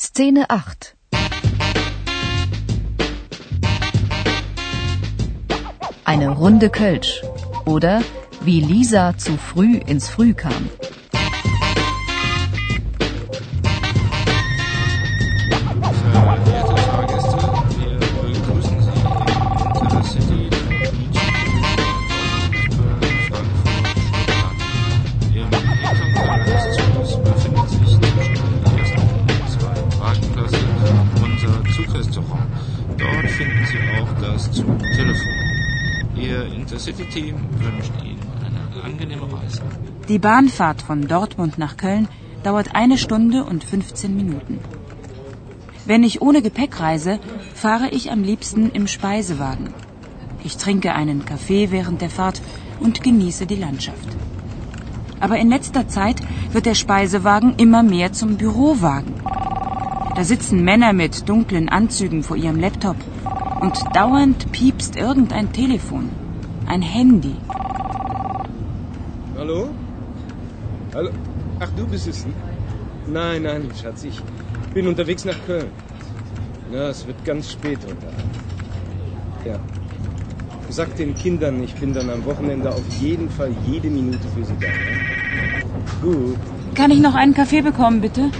Szene 8 Eine Runde Kölsch oder wie Lisa zu früh ins Früh kam. Ihr Intercity-Team wünscht Ihnen eine angenehme Reise. Die Bahnfahrt von Dortmund nach Köln dauert eine Stunde und 15 Minuten. Wenn ich ohne Gepäck reise, fahre ich am liebsten im Speisewagen. Ich trinke einen Kaffee während der Fahrt und genieße die Landschaft. Aber in letzter Zeit wird der Speisewagen immer mehr zum Bürowagen. Da sitzen Männer mit dunklen Anzügen vor ihrem Laptop und dauernd piepst irgendein Telefon, ein Handy. Hallo? Hallo? Ach, du bist es? Nein, nein, Schatz, ich bin unterwegs nach Köln. Na, es wird ganz spät heute Abend. Ja. Sag den Kindern, ich bin dann am Wochenende auf jeden Fall jede Minute für sie da. Ja? Gut. Kann ich noch einen Kaffee bekommen, bitte?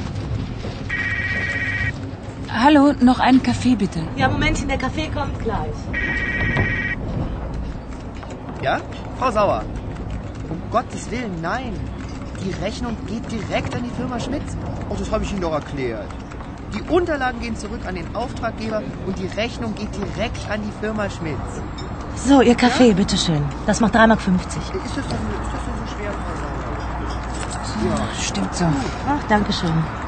Hallo, noch einen Kaffee bitte. Ja, Momentchen, der Kaffee kommt gleich. Ja? Frau Sauer. Um Gottes Willen, nein. Die Rechnung geht direkt an die Firma Schmitz. Oh, das habe ich Ihnen doch erklärt. Die Unterlagen gehen zurück an den Auftraggeber und die Rechnung geht direkt an die Firma Schmitz. So, Ihr Kaffee, bitteschön. Das macht 3,50 Mark. Ist das denn, ist das denn so schwer, Frau Sauer? Ja. Stimmt so. Ach, danke schön.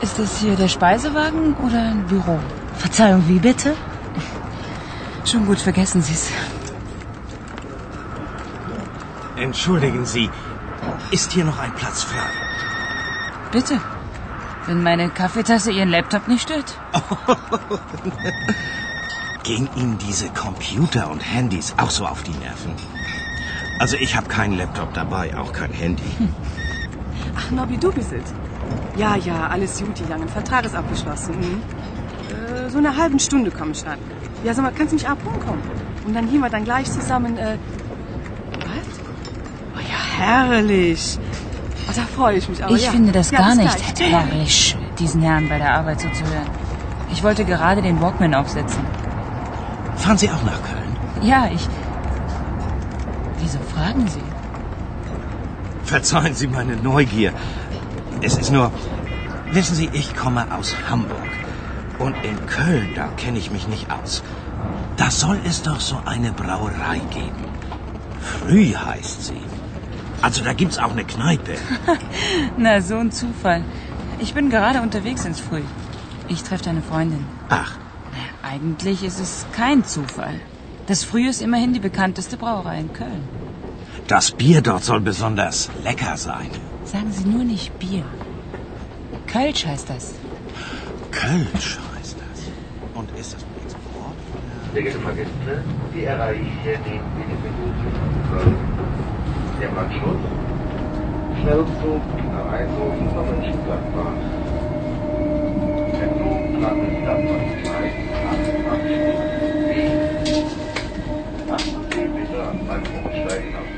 Ist das hier der Speisewagen oder ein Büro? Verzeihung, wie bitte? Schon gut, vergessen Sie es. Entschuldigen Sie, ist hier noch ein Platz frei? Bitte. Wenn meine Kaffeetasse Ihren Laptop nicht stört. Gehen Ihnen diese Computer und Handys auch so auf die Nerven? Also ich habe keinen Laptop dabei, auch kein Handy. Ach, Nobby, du bist es. Ja, ja, alles gut, die langen Vertrag ist abgeschlossen. Mhm. Äh, so eine halben Stunde komme ich dann. Ja, sag mal, kannst du mich abholen kommen? Und dann gehen wir dann gleich zusammen, äh... Was? Oh ja, herrlich. Oh, da freue ich mich aber, Ich ja. finde das ja, gar nicht gleich. herrlich, diesen Herrn bei der Arbeit so zu hören. Ich wollte gerade den Walkman aufsetzen. Fahren Sie auch nach Köln? Ja, ich. Wieso fragen Sie? Verzeihen Sie meine Neugier. Es ist nur, wissen Sie, ich komme aus Hamburg. Und in Köln, da kenne ich mich nicht aus. Da soll es doch so eine Brauerei geben. Früh heißt sie. Also da gibt's auch eine Kneipe. Na, so ein Zufall. Ich bin gerade unterwegs ins Früh. Ich treffe deine Freundin. Ach, eigentlich ist es kein Zufall. Das Früh ist immerhin die bekannteste Brauerei in Köln. Das Bier dort soll besonders lecker sein. Sagen Sie nur nicht Bier. Kölsch heißt das. Kölsch heißt das. Und ist das ein Export? Sehr geehrte Sie erreichen der. Schnellzug nach Einzug über Mönchengladbach. Sendung Gladbach 2, Achten Sie bitte beim Umsteigen auf diese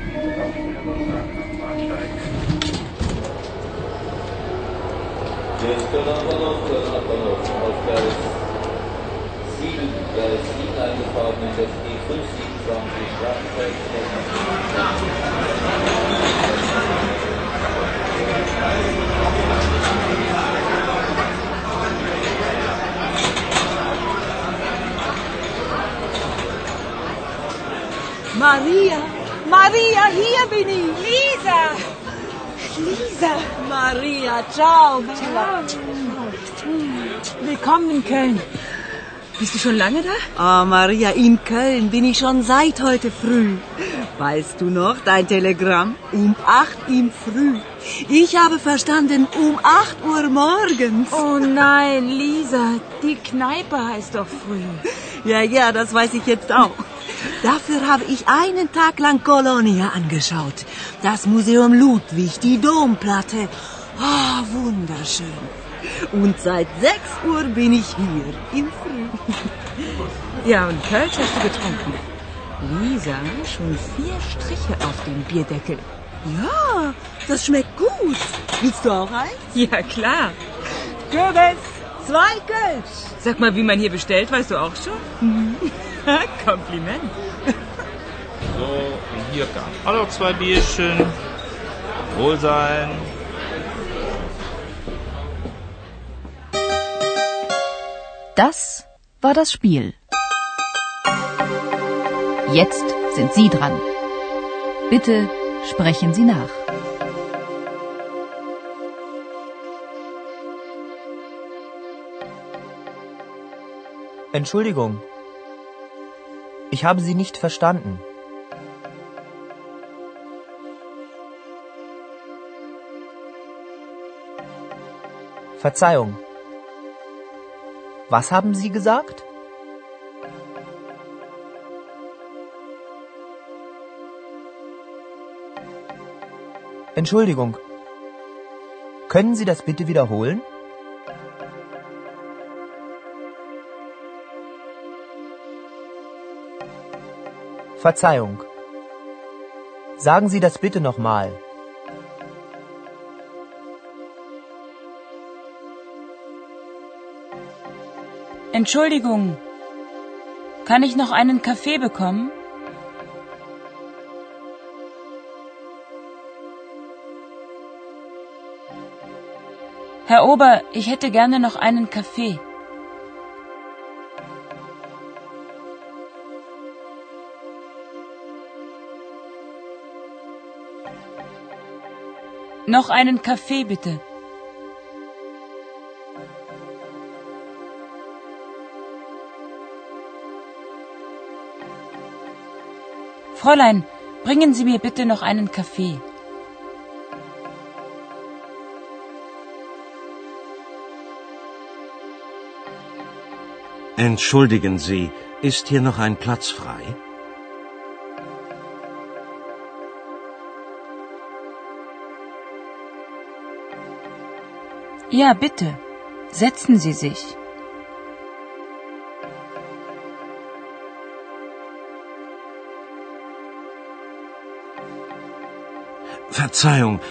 Aufstellung am Bahnsteig. Jetzt können wir noch, können wir noch auf Gleis 7, Gleis 7 eingefahren in das E527 Rattenfeld. Maria, Maria, hier bin ich. Lisa. Lisa. Maria, ciao. Bella. Willkommen in Köln. Bist du schon lange da? Ah, Maria, in Köln bin ich schon seit heute früh. Weißt du noch, dein Telegramm? Um acht im Früh. Ich habe verstanden, um acht Uhr morgens. Oh nein, Lisa, die Kneipe heißt doch früh. Ja, ja, das weiß ich jetzt auch. Dafür habe ich einen Tag lang Kolonia angeschaut. Das Museum Ludwig, die Domplatte. Ah, wunderschön. Und seit 6 Uhr bin ich hier, im Früh. Ja, und Kölsch hast du getrunken. Lisa, schon vier Striche auf dem Bierdeckel. Ja, das schmeckt gut. Willst du auch eins? Ja, klar. Kürbis, zwei Kölsch. Sag mal, wie man hier bestellt, weißt du auch schon? Kompliment. So, und hier kam auch noch zwei Bierchen. Wohlsein. Das war das Spiel. Jetzt sind Sie dran. Bitte sprechen Sie nach. Entschuldigung. Ich habe Sie nicht verstanden. Verzeihung. Was haben Sie gesagt? Entschuldigung. Können Sie das bitte wiederholen? Verzeihung. Sagen Sie das bitte nochmal. Entschuldigung. Kann ich noch einen Kaffee bekommen? Herr Ober, ich hätte gerne noch einen Kaffee. Noch einen Kaffee bitte. Fräulein, bringen Sie mir bitte noch einen Kaffee. Entschuldigen Sie, ist hier noch ein Platz frei? Ja, bitte. Setzen Sie sich. Verzeihung,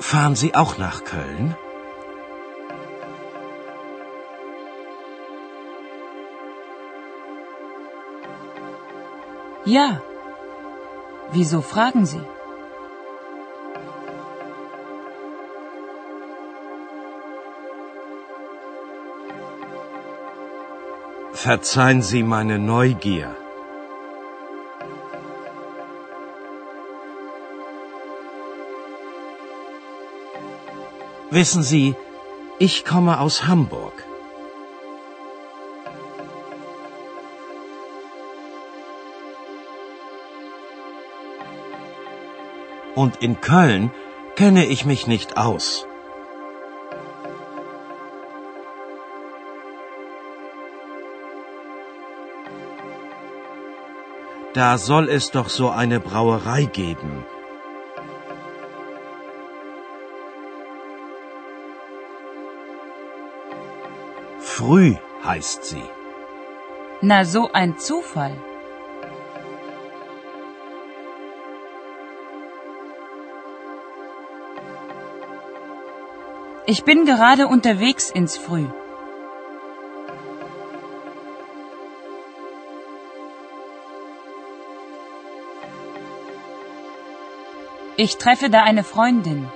fahren Sie auch nach Köln? Ja. Wieso fragen Sie? Verzeihen Sie meine Neugier. Wissen Sie, ich komme aus Hamburg. Und in Köln kenne ich mich nicht aus. Da soll es doch so eine Brauerei geben. Früh heißt sie. Na, so ein Zufall. Ich bin gerade unterwegs ins Früh. Ich treffe da eine Freundin.